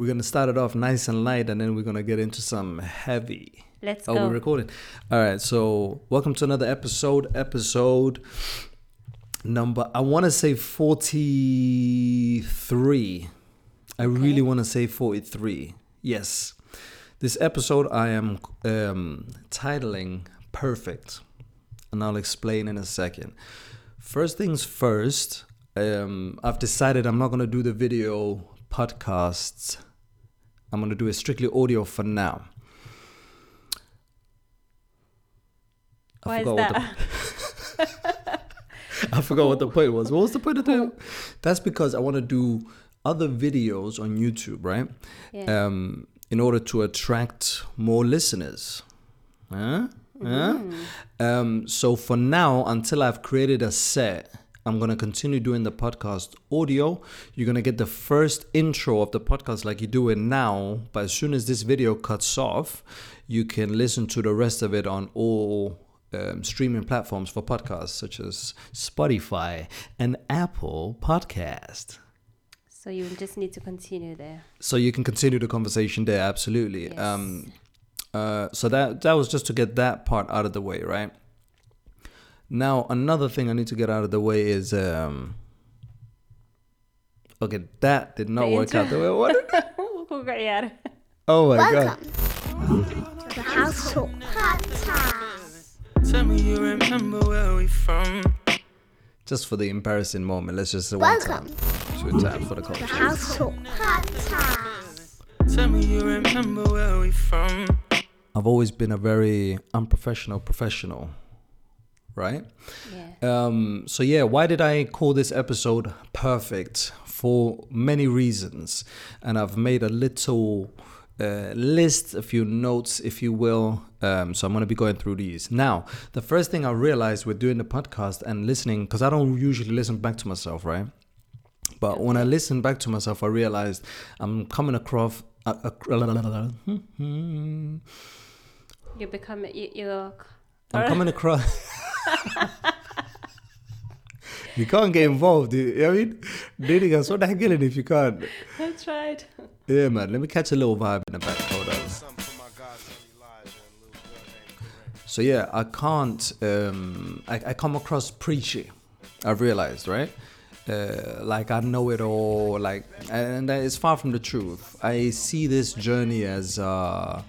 We're gonna start it off nice and light, and then we're gonna get into some heavy. Let's oh, go. we're recording. All right. So, welcome to another episode. Episode number. I want to say forty-three. I really want to say forty-three. Yes. This episode I am um, titling "Perfect," and I'll explain in a second. First things first. Um, I've decided I'm not gonna do the video podcasts. I'm gonna do a strictly audio for now. Why is forgot what that? I forgot what the point was. What was the point of that? That's because I want to do other videos on YouTube, right? Yeah. Um, in order to attract more listeners. Huh? Huh? Um, so for now, until I've created a set, I'm gonna continue doing the podcast audio. You're gonna get the first intro of the podcast like you do it now, but as soon as this video cuts off, you can listen to the rest of it on all um, streaming platforms for podcasts such as Spotify and Apple Podcast. so you just need to continue there. So you can continue the conversation there, absolutely. Yes. Um, uh, so that that was just to get that part out of the way, right? Now another thing I need to get out of the way is um, okay, that did not The work out the way. intro. What? Who got yeah. Oh my god! Welcome to the House Talk Podcast. Tell me you remember where we from. Just for the embarrassing moment, let's just say one Welcome time, two times for the to culture. the House Talk Podcast. Tell me you remember where we from. I've always been a very unprofessional professional, right? Yeah. Um, so yeah, why did I call this episode perfect? For many reasons, and I've made a little uh, list, a few notes, if you will. Um, so I'm going to be going through these now. The first thing I realized with doing the podcast and listening, because I don't usually listen back to myself, right? But when I listen back to myself, I realized I'm coming across. Uh, uh, You become you, you're I'm coming across. you can't get involved. You know what I mean, dating us. What the heck, if you can't? That's right. Yeah, man. Let me catch a little vibe in the back. Hold on. So yeah, I can't. Um, I, I come across preachy. I've realized, right? Uh, like I know it all. Like, and that is far from the truth. I see this journey as. Uh,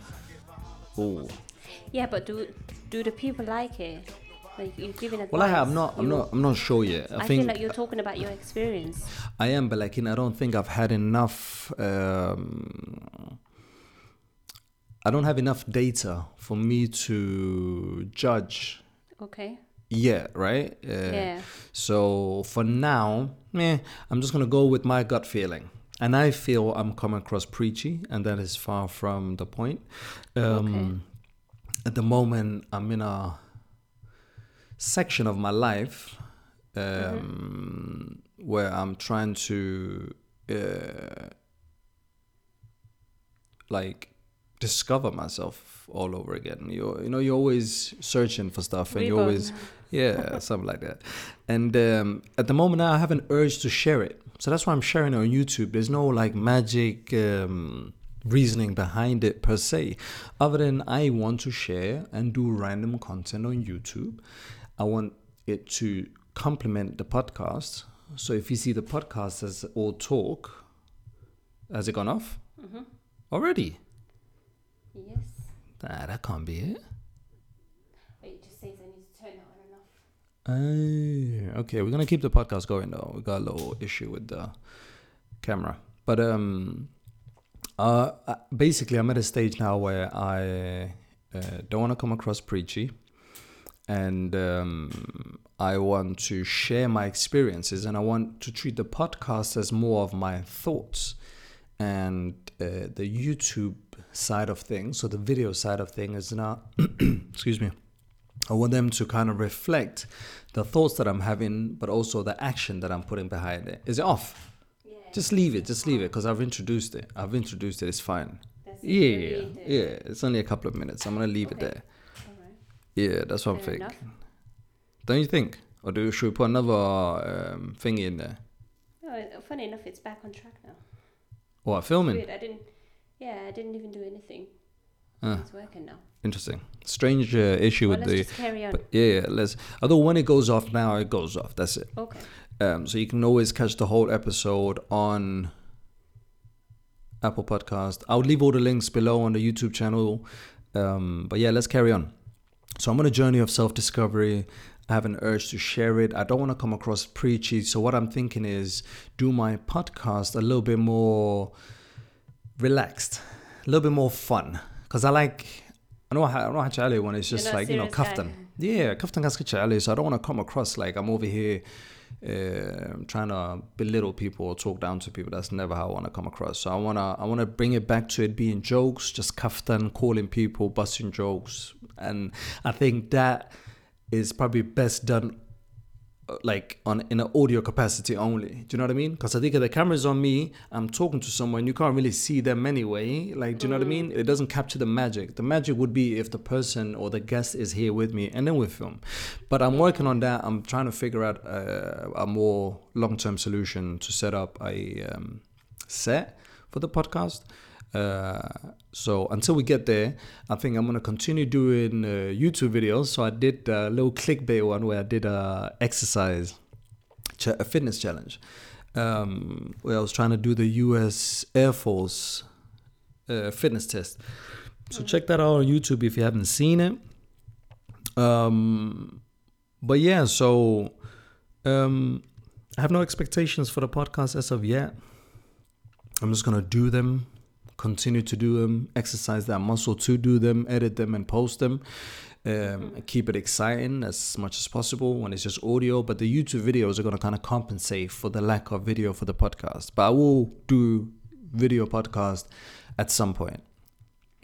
oh, Yeah, but do do the people like it? Like you're giving advice. well, I have. I'm not. I'm not. I'm not sure yet. I, I, think feel like you're talking about your experience. I am, but like, you know, I don't think I've had enough. Um, I don't have enough data for me to judge Okay. Yeah. right? Uh, Yeah. So for now, meh, I'm just gonna go with my gut feeling, and I feel I'm coming across preachy, and that is far from the point. Um, At the moment, I'm in a section of my life um, where I'm trying to uh, like discover myself all over again. You you know you're always searching for stuff and you Reborn. always yeah something like that. And um, at the moment I have an urge to share it, so that's why I'm sharing it on YouTube. There's no like magic. Um, reasoning behind it per se other than i want to share and do random content on youtube i want it to complement the podcast so if you see the podcast as all talk has it gone off already Yes. Nah, that can't be it. It just says I need to turn it on and off. Ah, okay, we're gonna keep the podcast going though. We got a little issue with the camera, but um, uh, uh, basically, I'm at a stage now where I uh, don't want to come across preachy, and um, I want to share my experiences, and I want to treat the podcast as more of my thoughts, and uh, the YouTube side of things, so the video side of things is not. excuse me. I want them to kind of reflect the thoughts that I'm having, but also the action that I'm putting behind it. Is it off? Just leave it. Just leave it because I've introduced it. I've introduced it. It's fine. That's Yeah, yeah, need yeah. It's only a couple of minutes. I'm gonna leave it there. Yeah, that's what I'm thinking. Don't you think? Or do should we put another um, thing in there? Oh, funny enough, it's back on track now. What filming? Weird. I didn't. Yeah, I didn't even do anything. Ah. It's working now. Interesting. Strange uh, issue Well, with let's the. just carry on. But yeah, yeah, let's. Although when it goes off now, it goes off. That's it. okay. Um, so you can always catch the whole episode on Apple Podcast. I'll leave all the links below on the YouTube channel. Um, but yeah, let's carry on. So I'm on a journey of self-discovery. I have an urge to share it. I don't want to come across preachy. So what I'm thinking is do my podcast a little bit more relaxed, a little bit more fun. Because I like, I know how, I know how when it's just like, you know, kaftan. Yeah, kaftan ganska Charlie. So I don't want to come across like I'm over here uh, trying to belittle people or talk down to people. That's never how I want to come across. So I wanna I wanna bring it back to it being jokes, just kaftan, calling people, busting jokes, and I think that is probably best done like on in an audio capacity only. Do you know what I mean? Because I think the camera's on me, I'm talking to someone, you can't really see them anyway. Like, do you know what I mean? It doesn't capture the magic. The magic would be if the person or the guest is here with me, and then we film. But I'm working on that. I'm trying to figure out uh, a more long-term solution to set up a um, set for the podcast. Uh, so until we get there, I think I'm gonna continue doing uh, YouTube videos. So I did a little clickbait one where I did a exercise, a fitness challenge, um, where I was trying to do the U.S. Air Force uh, fitness test. So check that out on YouTube if you haven't seen it. Um, but yeah, so um, I have no expectations for the podcast as of yet. I'm just gonna do them, continue to do them, exercise that muscle to do them, edit them, and post them. Um, keep it exciting as much as possible when it's just audio. But the YouTube videos are gonna kind of compensate for the lack of video for the podcast. But I will do video podcast at some point.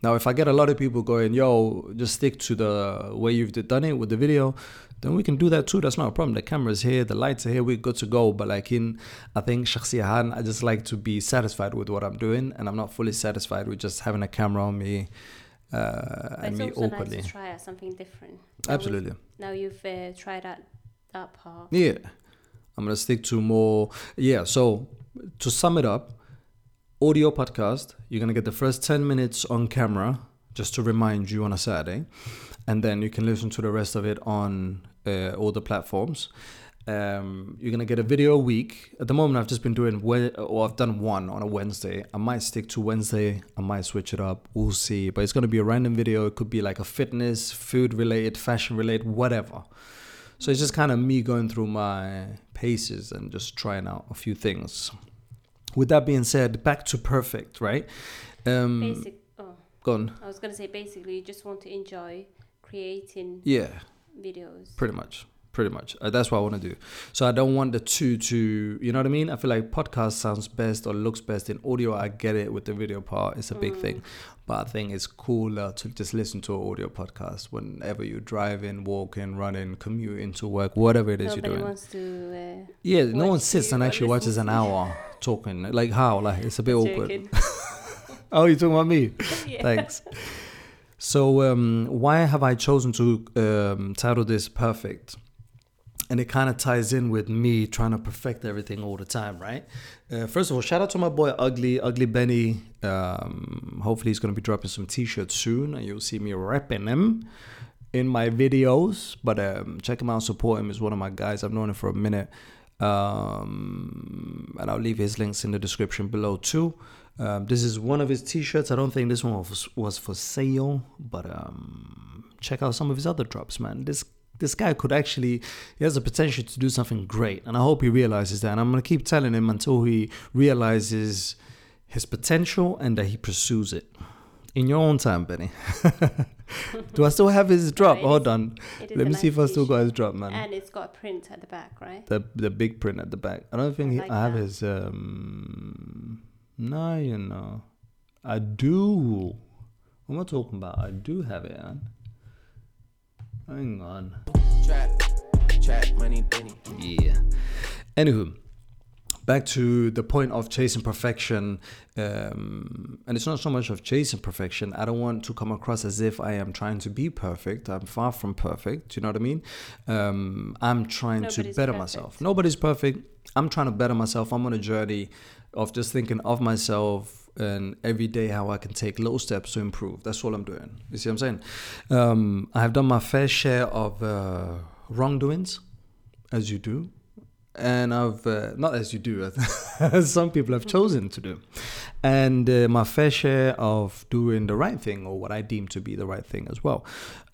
Now, if I get a lot of people going, yo, just stick to the way you've done it with the video, then we can do that too. That's not a problem. The camera's here, the lights are here, we're good to go. But like in, I think shakhsiyahan, I just like to be satisfied with what I'm doing, and I'm not fully satisfied with just having a camera on me uh, and it's me awkwardly. nice to try out something different. Now Absolutely. Now you've uh, tried out that part. Yeah. I'm going to stick to more. Yeah. So to sum it up, audio podcast, you're going to get the first 10 minutes on camera just to remind you on a Saturday. And then you can listen to the rest of it on uh, all the platforms. Um, you're gonna get a video a week. At the moment, I've just been doing, we- or I've done one on a Wednesday. I might stick to Wednesday. I might switch it up. We'll see. But it's gonna be a random video. It could be like a fitness, food related, fashion related, whatever. So it's just kind of me going through my paces and just trying out a few things. With that being said, back to perfect, right? Um, Basic. Oh, go on. I was gonna say basically you just want to enjoy creating Yeah. videos. Pretty much. Pretty much. Uh, that's what I want to do. So I don't want the two to, you know what I mean? I feel like podcast sounds best or looks best in audio. I get it with the video part. It's a big thing. But I think it's cooler to just listen to an audio podcast whenever you're driving, walking, running, commuting to work, whatever it is Nobody you're doing. wants to. Uh, Yeah, no one sits and actually watches an hour talking. Like how? Like it's a bit awkward. Oh, you're talking about me? Yeah. Thanks. So, um, why have I chosen to um, title this Perfect? And it kind of ties in with me trying to perfect everything all the time, right? Uh, first of all, shout out to my boy Ugly, Ugly Benny. Um, hopefully, he's going to be dropping some t shirts soon, and you'll see me repping them in my videos. But um, check him out, support him. He's one of my guys. I've known him for a minute. Um, and I'll leave his links in the description below too. Um, this is one of his t-shirts. I don't think this one was, was for sale, but um, check out some of his other drops, man. This this guy could actually he has the potential to do something great, and I hope he realizes that. And I'm gonna keep telling him until he realizes his potential and that he pursues it. In your own time, Benny. do I still have his drop? it Hold on. Let me see if I still got his drop, man And it's got a print at the back, right? the the big print at the back. I don't think I he, I have his. um No, you know, I do. What am I talking about? I do have it. Man. Hang on. Trap, trap, money, penny. Yeah. Anywho, back to the point of chasing perfection, um, and it's not so much of chasing perfection. I don't want to come across as if I am trying to be perfect. I'm far from perfect. Do you know what I mean? Um, I'm trying to better perfect. myself. Nobody's perfect. I'm trying to better myself. I'm on a journey of just thinking of myself and every day how I can take little steps to improve. That's all I'm doing. You see what I'm saying? Um, I have done my fair share of uh, wrongdoings, as you do, and I've uh, not as you do, as some people have chosen to do, and uh, my fair share of doing the right thing or what I deem to be the right thing as well.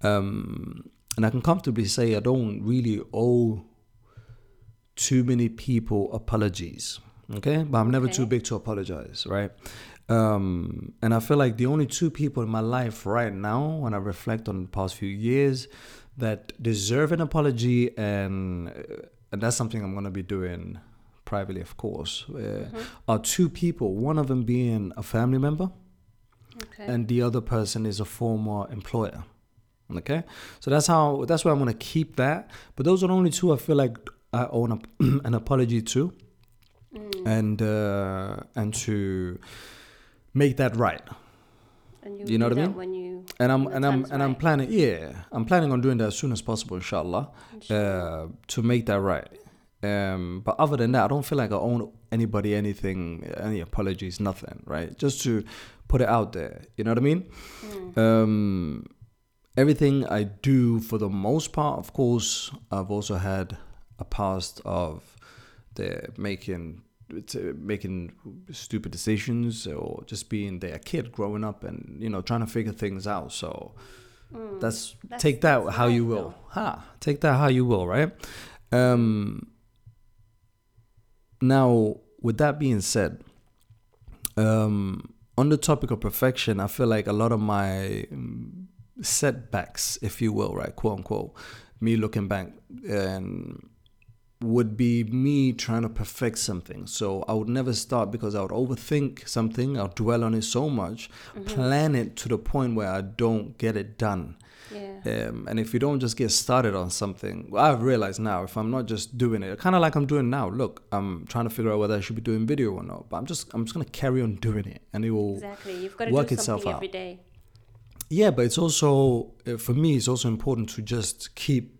Um, and I can comfortably say I don't really owe too many people apologies. Okay, but I'm never too big to apologize, right? Um, and I feel like the only two people in my life right now, when I reflect on the past few years, that deserve an apology, and and that's something I'm gonna be doing privately, of course, uh, are two people. One of them being a family member, Okay. and the other person is a former employer. Okay, so that's how that's where I'm gonna keep that. But those are the only two I feel like I owe an, an apology to, Mm. and uh, and to make that right. and you, you know what I mean? When you And I'm and I'm and I'm planning. Yeah, I'm planning on doing that as soon as possible, inshallah, uh, to make that right. Um, but other than that, I don't feel like I owe anybody anything, any apologies, nothing. Right? Just to put it out there. You know what I mean? Mm. Um, everything I do, for the most part, of course, I've also had a past of the making making stupid decisions or just being there a kid growing up and you know trying to figure things out. So Mm. that's, That's- take that that's how you will. though. Ha, take that how you will, right? Um, now, with that being said, um, on the topic of perfection, I feel like a lot of my um, setbacks, if you will, right, quote unquote, me looking back and would be me trying to perfect something. So I would never start because I would overthink something, I'll dwell on it so much, plan it to the point where I don't get it done. Yeah. Um, and if you don't just get started on something, I've realized now if I'm not just doing it, kind of like I'm doing now. Look, I'm trying to figure out whether I should be doing video or not, but I'm just I'm just gonna carry on doing it, and it will Exactly. You've got to work do itself out. every day. yeah, but it's also uh, for me, it's also important to just keep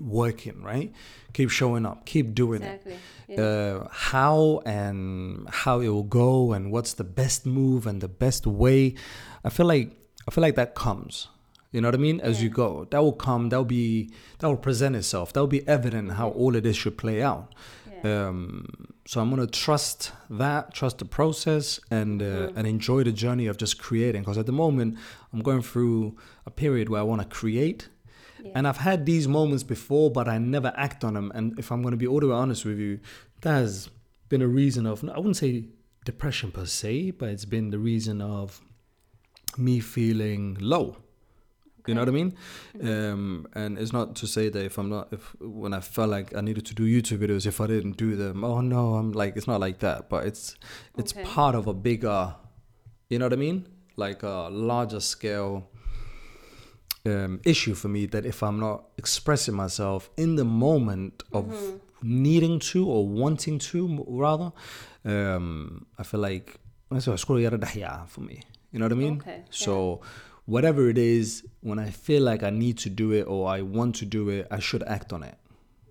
working, right? Keep showing up, keep doing it. Exactly. Yeah. Uh, how and how it will go, and what's the best move and the best way. I feel like I feel like that comes. You know what I mean? As you go, that will come. That will be that will present itself. That will be evident how all of this should play out. yeah. Um, so I'm gonna trust that, trust the process, and uh, Mm. and enjoy the journey of just creating. Because at the moment, I'm going through a period where I want to create, yeah. and I've had these moments before, but I never act on them. And if I'm gonna be all the way honest with you, that has been a reason of I wouldn't say depression per se, but it's been the reason of me feeling low. You know what I mean? Um, and it's not to say that if I'm not, if when I felt like I needed to do YouTube videos, if I didn't do them, oh no, I'm like, it's not like that. But it's it's Okay. part of a bigger, you know what I mean? Like a larger scale um, issue for me that if I'm not expressing myself in the moment of Mm-hmm. needing to or wanting to, rather, um, I feel like that's scroll for me. You know what I mean? Okay, yeah. So whatever it is, when I feel like I need to do it or I want to do it, I should act on it.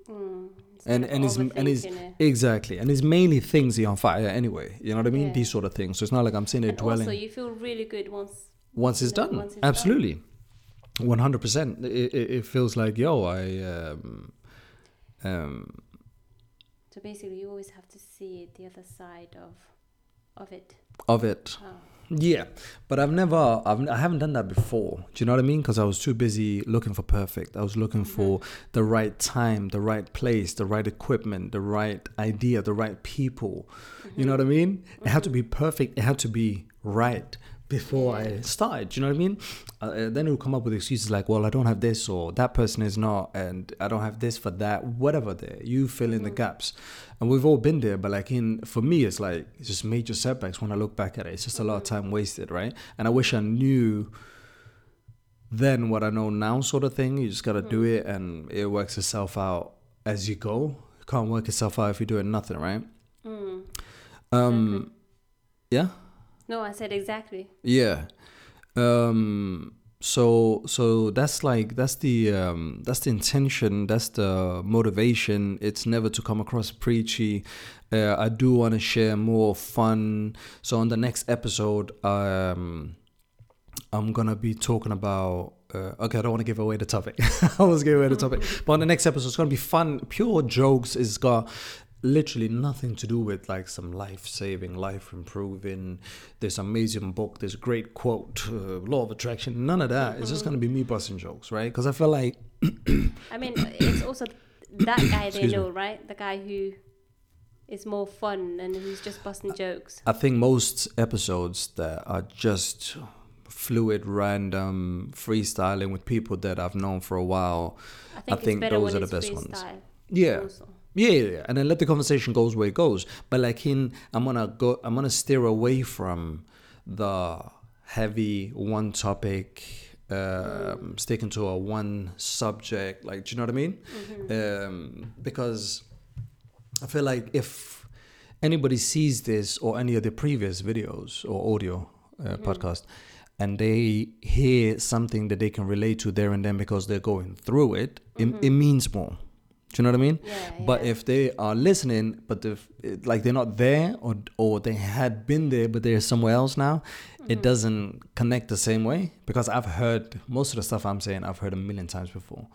Mm. And and it's and it's it. exactly and it's mainly things that are on fire anyway. You know what I mean? Yeah. These sort of things. So it's not like I'm sitting there And dwelling also, you feel really good once. once it's done. once it's done. One hundred percent. It feels like yo, I um, um, So basically, you always have to see the other side of of it. of it. Oh. Yeah, but I've never, I've, I haven't done that before. Do you know what I mean? Because I was too busy looking for perfect. I was looking for the right time, the right place, the right equipment, the right idea, the right people. You know what I mean? It had to be perfect. It had to be right before I started. Do you know what I mean? Uh, uh, then it will come up with excuses like, "Well, I don't have this," or "That person is not," and "I don't have this for that." Whatever. There, you fill in the gaps, and we've all been there. But like in for me, it's like it's just major setbacks when I look back at it. It's just a lot of time wasted, right? And I wish I knew then what I know now, sort of thing. You just gotta do it, and it works itself out as you go. It can't work itself out if you're doing nothing, right? Mm. Um, yeah. No, I said exactly. Yeah. Um so so that's like that's the um, that's the intention that's the motivation. It's never to come across preachy. Uh, i do want to share more fun. So on the next episode um, i'm gonna be talking about uh, okay i don't want to give away the topic. I was giving away the topic. But on the next episode it's gonna be fun. Pure jokes it's got literally nothing to do with like some life saving, life improving, this amazing book, this great quote, uh, law of attraction. None of that. It's just gonna be me busting jokes, right? Because I feel like I mean, it's also that guy they Excuse me. know, right? The guy who is more fun and who's just busting jokes. I think most episodes that are just fluid, random, freestyling with people that I've known for a while. I think, think those are the best ones. Yeah. Also. Yeah, yeah, yeah, and then let the conversation goes where it goes. But like in, I'm gonna go. I'm gonna steer away from the heavy one topic, um, sticking to a one subject. Like, do you know what I mean? Um, because I feel like if anybody sees this or any of the previous videos or audio uh, podcast, and they hear something that they can relate to there and then because they're going through it, it, it means more. Do you know what I mean? Yeah, But yeah. if they are listening, but if like they're not there, or or they had been there, but they're somewhere else now, Mm-hmm. it doesn't connect the same way. Because I've heard most of the stuff I'm saying, I've heard a million times before,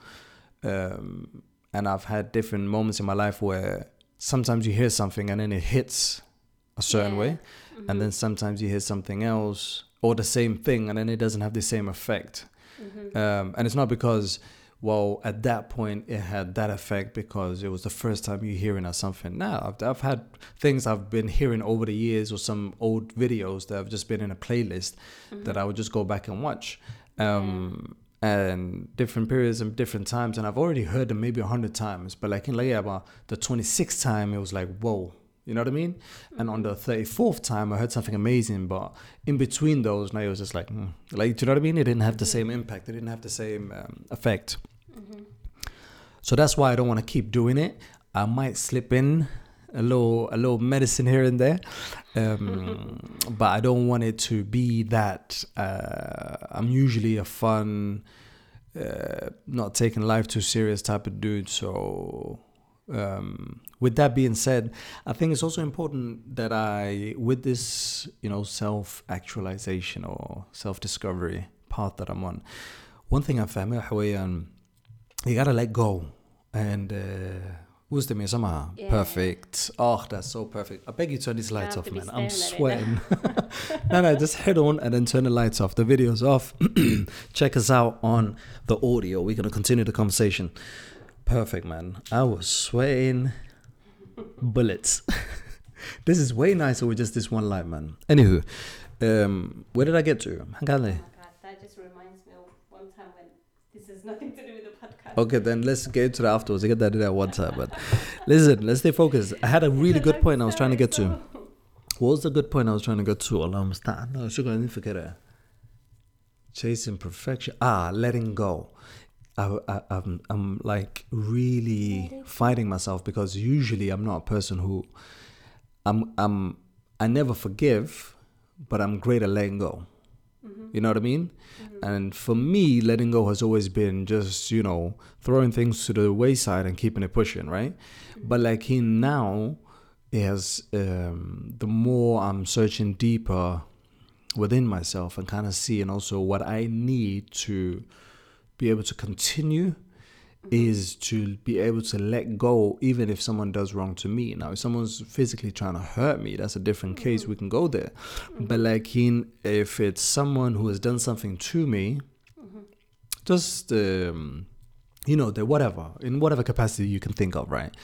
um, and I've had different moments in my life where sometimes you hear something and then it hits a certain Yeah. way, and then sometimes you hear something else or the same thing, and then it doesn't have the same effect. Mm-hmm. Um, and it's not because, well, at that point it had that effect because it was the first time you're hearing of something. Now, I've, I've had things I've been hearing over the years or some old videos that have just been in a playlist that I would just go back and watch. Um, And different periods and different times, and I've already heard them maybe a hundred times, but like in Layaba, the 26th time, it was like, whoa, you know what I mean? And on the 34th time, I heard something amazing, but in between those, now it was just like, hmm. like, do you know what I mean? It didn't have the same impact, it didn't have the same um, effect. So that's why I don't want to keep doing it. I might slip in a little, a little medicine here and there, um, but I don't want it to be that. Uh, I'm usually a fun, uh, not taking life too serious type of dude. So, um, with that being said, I think it's also important that I, with this, you know, self actualization or self discovery path that I'm on, one thing I found you gotta let go and. Uh, Wisdom is somehow Yeah. perfect. Oh, that's so perfect. I beg you turn these lights off, man. I'm staring at it sweating. no, no, just head on and then turn the lights off. The video's off. Check us out on the audio. We're gonna continue the conversation. Perfect, man. I was sweating bullets. this is way nicer with just this one light, man. Anywho, um, where did I get to? Hang on there. Oh my god, that just reminds me of one time when this has nothing to do with the podcast. Okay, then let's get into that afterwards. I get that to that one time, but listen, let's stay focused. I had a really good point I was trying to get to. What was the good point I was trying to get to? Allah musta'an. No, sugar, I didn't forget it. Chasing perfection. Ah, letting go. I, I, I'm, I'm like really fighting myself because usually I'm not a person who, I'm, I'm, I never forgive, but I'm great at letting go. Mm-hmm. You know what I mean? Mm-hmm. And for me, letting go has always been just, you know, throwing things to the wayside and keeping it pushing, right? Mm-hmm. But like in now, it has, um, the more I'm searching deeper within myself and kind of seeing also what I need to be able to continue Mm-hmm. is to be able to let go even if someone does wrong to me. Now if someone's physically trying to hurt me that's a different mm-hmm. case. We can go there. Mm-hmm. But like in if it's someone who has done something to me just um, you know the whatever in whatever capacity you can think of right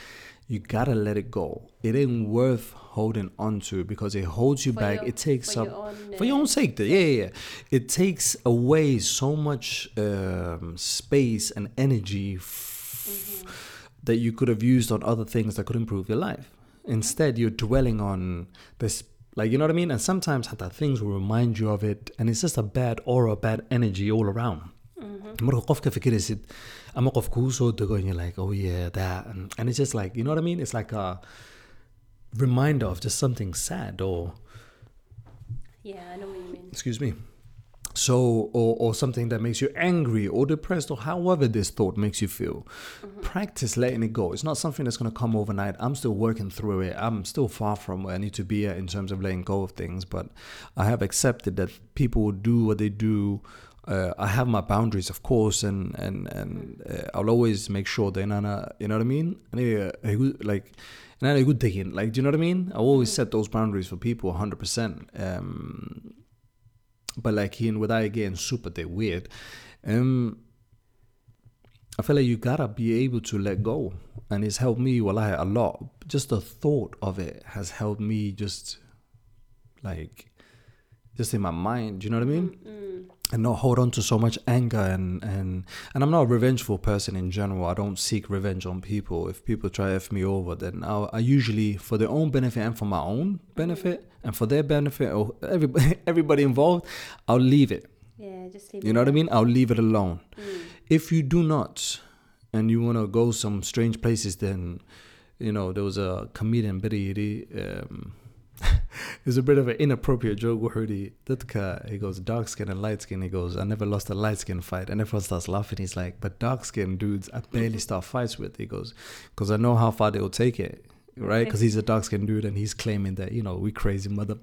you gotta let it go. It ain't worth holding on to because it holds you For back. your- it takes for up your own, for your uh, own sake though. yeah yeah yeah. It takes away so much um, space and energy f- Mm-hmm. that you could have used on other things that could improve your life. Instead you're dwelling on this like you know what i mean? And sometimes that things will remind you of it and it's just a bad aura bad energy all around. Marka ama qof kuu soo and you're like oh yeah that and, and it's just like you know what i mean it's like a reminder of just something sad or Yeah, I know what you mean. excuse me So, or, or something that makes you angry or depressed, or however this thought makes you feel, mm-hmm. practice letting it go. It's not something that's going to come overnight. I'm still working through it. I'm still far from where I need to be at in terms of letting go of things, but I have accepted that people will do what they do. Uh, I have my boundaries, of course, and and and uh, I'll always make sure not, uh, you know what I mean? Uh, like, a good thing. Like, do you know what I mean? I always set those boundaries for people, hundred percent. Um, but like and in without getting super they weird, um, I feel like you gotta be able to let go, and it's helped me wallahi a lot. Just the thought of it has helped me just like just in my mind. Do you know what I mean? And not hold on to so much anger and and and I'm not a revengeful person in general. I don't seek revenge on people. If people try to f me over, then I, I usually for their own benefit and for my own benefit and for their benefit or everybody everybody involved, I'll leave it. Yeah, just leave You know what I mean? I'll leave it alone. Mm. If you do not, and you want to go some strange places, then you know there was a comedian Biddy. Um, it's a bit of an inappropriate joke where he Dadka, he goes dark skin and light skin. He goes, I never lost a light skin fight, and everyone starts laughing. He's like, but dark skin dudes, I barely start fights with. He goes, because I know how far they will take it. Right, because he's a dark skinned dude and he's claiming that you know we crazy mother,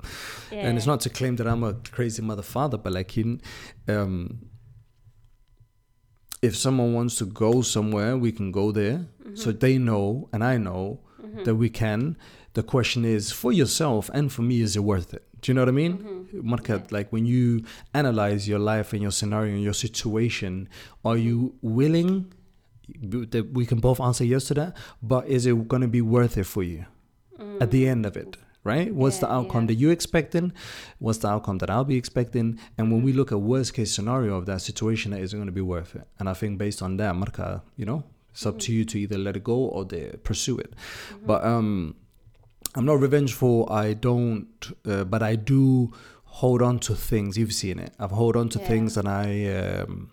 and it's not to claim that I'm a crazy mother father, but like he, um, if someone wants to go somewhere, we can go there. So they know, and I know that we can. The question is for yourself and for me, is it worth it? Do you know what I mean? Mm-hmm. Market, like when you analyze your life and your scenario and your situation, are you willing? That we can both answer yes to that, but is it going to be worth it for you at the end of it? Mm. Right? What's the outcome yeah. that you're expecting? What's the outcome that I'll be expecting? And when we look at worst case scenario of that situation, that isn't going to be worth it. And I think based on that, Marka, you know, it's up to mm-hmm. you to either let it go or to pursue it. Mm-hmm. But um, I'm not revengeful. I don't, uh, but I do hold on to things. You've seen it. I've hold on to Yeah. things, and I um,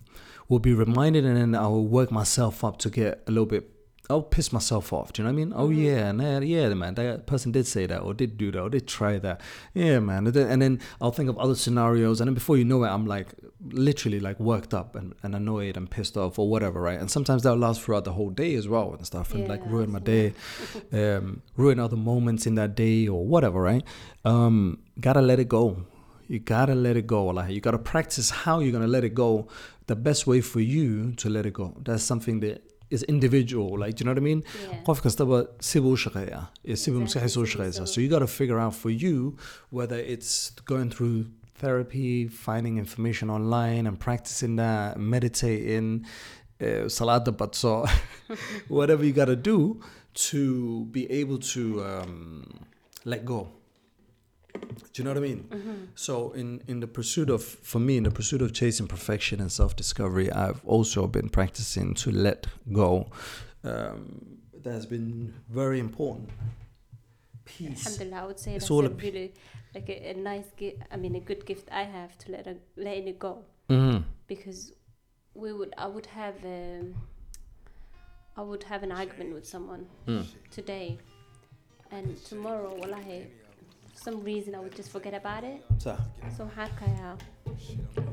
will be reminded, and then I will work myself up to get a little bit. I'll piss myself off. Do you know what I mean? Oh yeah, nah, yeah, man. That person did say that, or did do that, or did try that. Yeah, man. And then, and then I'll think of other scenarios, and then before you know it, I'm like literally like worked up and, and annoyed and pissed off or whatever, right? And sometimes that'll last throughout the whole day as well and stuff, and like ruin my day um, ruin other moments in that day or whatever, right? Um, gotta let it go. You gotta let it go. Like you gotta practice how you're gonna let it go. The best way for you to let it go. That's something that is individual. Like, do you know what I mean? Yeah. qof kastaba sibuu u shaqeeyaa iyo sibuu Exactly, maskaxdiisa u sibuu so you got to figure out for you whether it's going through therapy finding information online and practicing that meditating uh, salada batso whatever you got to do to be able to um, let go do you know what I mean? So in in the pursuit of for me in the pursuit of chasing perfection and self discovery, I've also been practicing to let go. Um, that has been very important. Peace. Alhamdulillah, I would say It's that's all a a p- really like a, a nice gift. I mean, a good gift I have to let it, letting it go Mhm. because we would I would have um, I would have an argument with someone Mm. today, and tomorrow, wallahi, some reason I would just forget about it. So, So how can I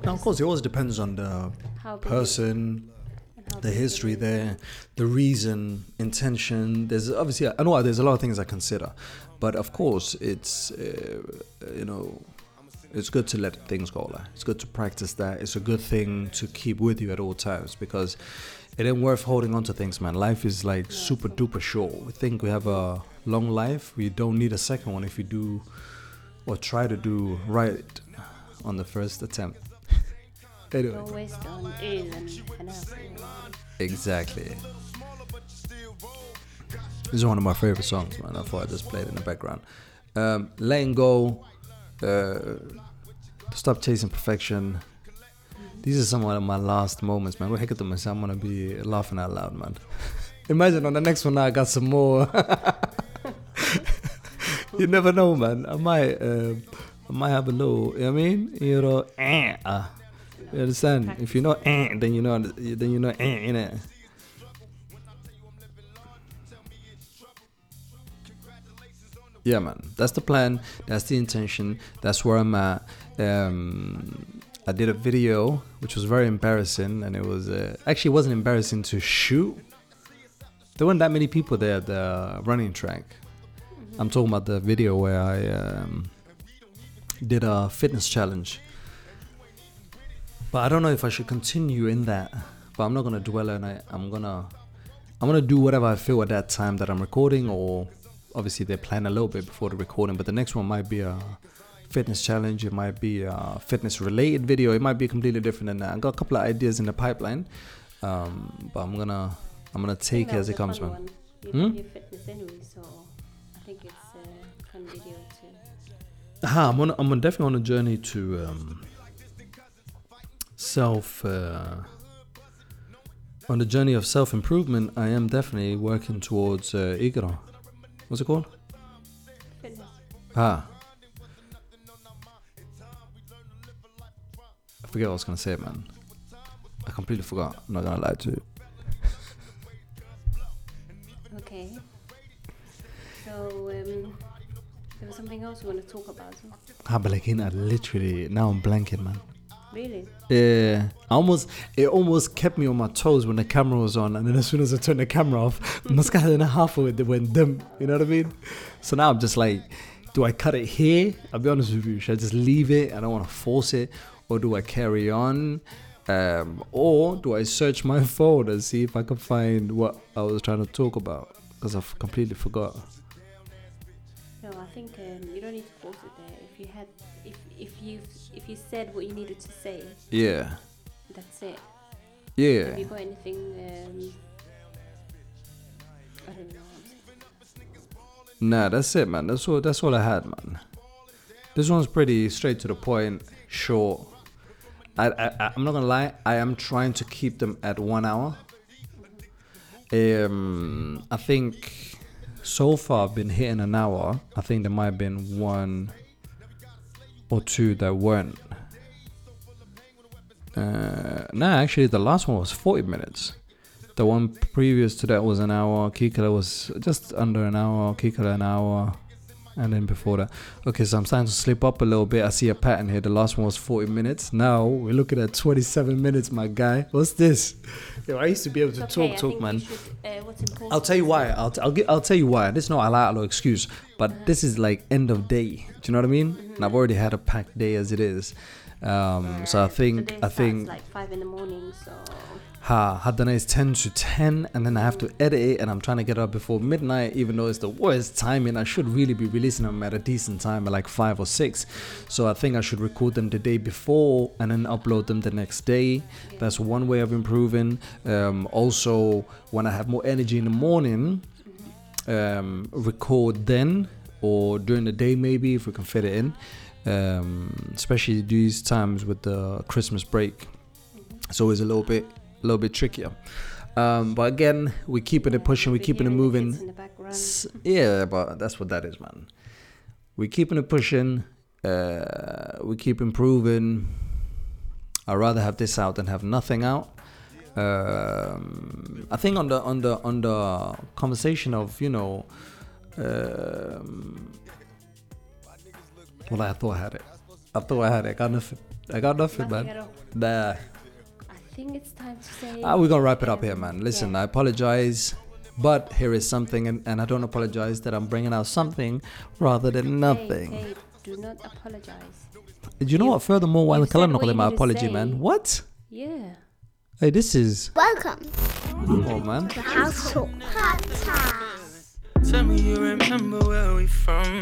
now, of course, it always depends on the how big person, and how the big it history is. there, the reason, intention. There's obviously I know there's a lot of things I consider, but of course it's uh, you know it's good to let things go. Like. It's good to practice that. It's a good thing to keep with you at all times because it ain't worth holding on to things, man. Life is like super duper short. We think we have a long life. We don't need a second one if you do or try to do right on the first attempt. anyway. Don't waste on ill and enough. Exactly. This is one of my favorite songs, man. I thought I just played in the background. Um, letting go, uh, stop chasing perfection. These are some of my last moments, man. To myself. I'm gonna be laughing out loud, man. Imagine on the next one, I got some more. you never know, man. I might, uh, I might have a little. You know what I mean? You know, eh, uh, you understand? If you know eh, then you know then you know eh in it. Yeah, man. That's the plan. That's the intention. That's where I'm at. Um, I did a video which was very embarrassing, and it was uh, actually it wasn't embarrassing to shoot. There weren't that many people there at the running track. I'm talking about the video where I um, did a fitness challenge. But I don't know if I should continue in that. But I'm not gonna dwell on it. I'm gonna I'm gonna do whatever I feel at that time that I'm recording, or obviously they plan a little bit before the recording. But the next one might be a fitness challenge. It might be a fitness related video. It might be completely different than that. I've got a couple of ideas in the pipeline, um, but I'm gonna I'm gonna take it as it comes, man. You Hmm? love your fitness anyway, so video too. Ah, I'm on I'm on definitely on a journey to um, self. Uh, on the journey of self improvement, I am definitely working towards uh, Igro. What's it called? Fitness. Ah. I forget what I was gonna say, man. I completely forgot. I'm not gonna lie to you. Okay. So um, there was something else we want to talk about. Ah, but like, in, I literally now I'm blanking, man. Really? Yeah, I almost it almost kept me on my toes when the camera was on, and then as soon as I turned the camera off, Muscat and a half of it went dim. You know what I mean? So now I'm just like, do I cut it here? I'll be honest with you. Should I just leave it? I don't want to force it, or do I carry on? Um, or do I search my phone and see if I can find what I was trying to talk about? Because I've completely forgot. No, I think um, you don't need to force it there. If you had, if if you if you said what you needed to say, Yeah, that's it. yeah. Have you got anything? Um, I don't know. Nah, that's it, man. That's all. That's all I had, man. This one's pretty straight to the point, short. I, I, I'm not gonna lie. I am trying to keep them at one hour. Um, I think so far I've been hitting an hour. I think there might have been one or two that weren't. Uh, nah, actually, the last one was 40 minutes. The one previous to that was an hour. Kikala was just under an hour. Kikala an hour. And then before that. Okay, so I'm starting to slip up a little bit. I see a pattern here. The last one was 40 minutes. Now we're looking at 27 minutes, my guy. What's this? Yo, I used to be able to okay, talk, talk, man. should, uh, I'll tell you why. I'll, t- I'll, gi- I'll tell you why. This is not a lot of excuse, but this is like end of day. Do you know what I mean? And I've already had a packed day as it is. Um, so I think I think like five in the morning. So ha Hadana is ten to ten, and then I have to edit it, and I'm trying to get up before midnight, even though it's the worst timing. I should really be releasing them at a decent time, at like five or six. So I think I should record them the day before and then upload them the next day. That's one way of improving. Um, also, when I have more energy in the morning, um, record then or during the day maybe if we can fit it in. Um, especially these times with the Christmas break, it's always a little bit, a little bit trickier. Um, but again, we're keeping it pushing, we're keeping it moving. yeah, but that's what that is, man. We're keeping it pushing. Uh, we keep improving. I'd rather have this out than have nothing out. Um, I think on the on the on the conversation of you know, um, well, I thought I had it. I thought I had it. I got nothing. I got nothing, Nothing man. Nah. I think it's time to say. Ah, we're gonna wrap it up here, man. Listen, Yeah. I apologize, but here is something, and, and I don't apologize that I'm bringing out something rather than nothing. hey, do not apologize. Do you know you- what? Furthermore, while you the calendar said what you my apology, say. man. What? Yeah. Hey, this is Welcome oh man. to House Talk Podcast. Tell me you remember where we from.